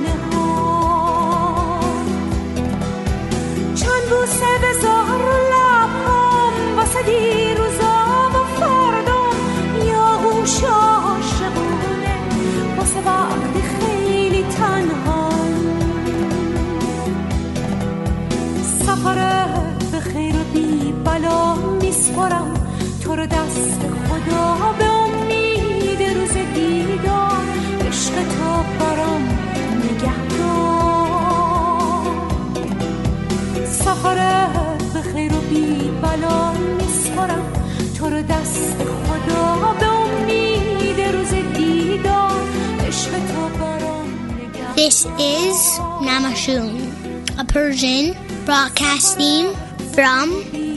می‌خورم. تو رو دست خدا به امید روز دیدار. عشق تو برام نگه دار سفره به خیر و بی بلا میسپرم تو رو دست خدا به امید روز دیدار. عشق تو برام نگه This is Namashun, a Persian broadcasting from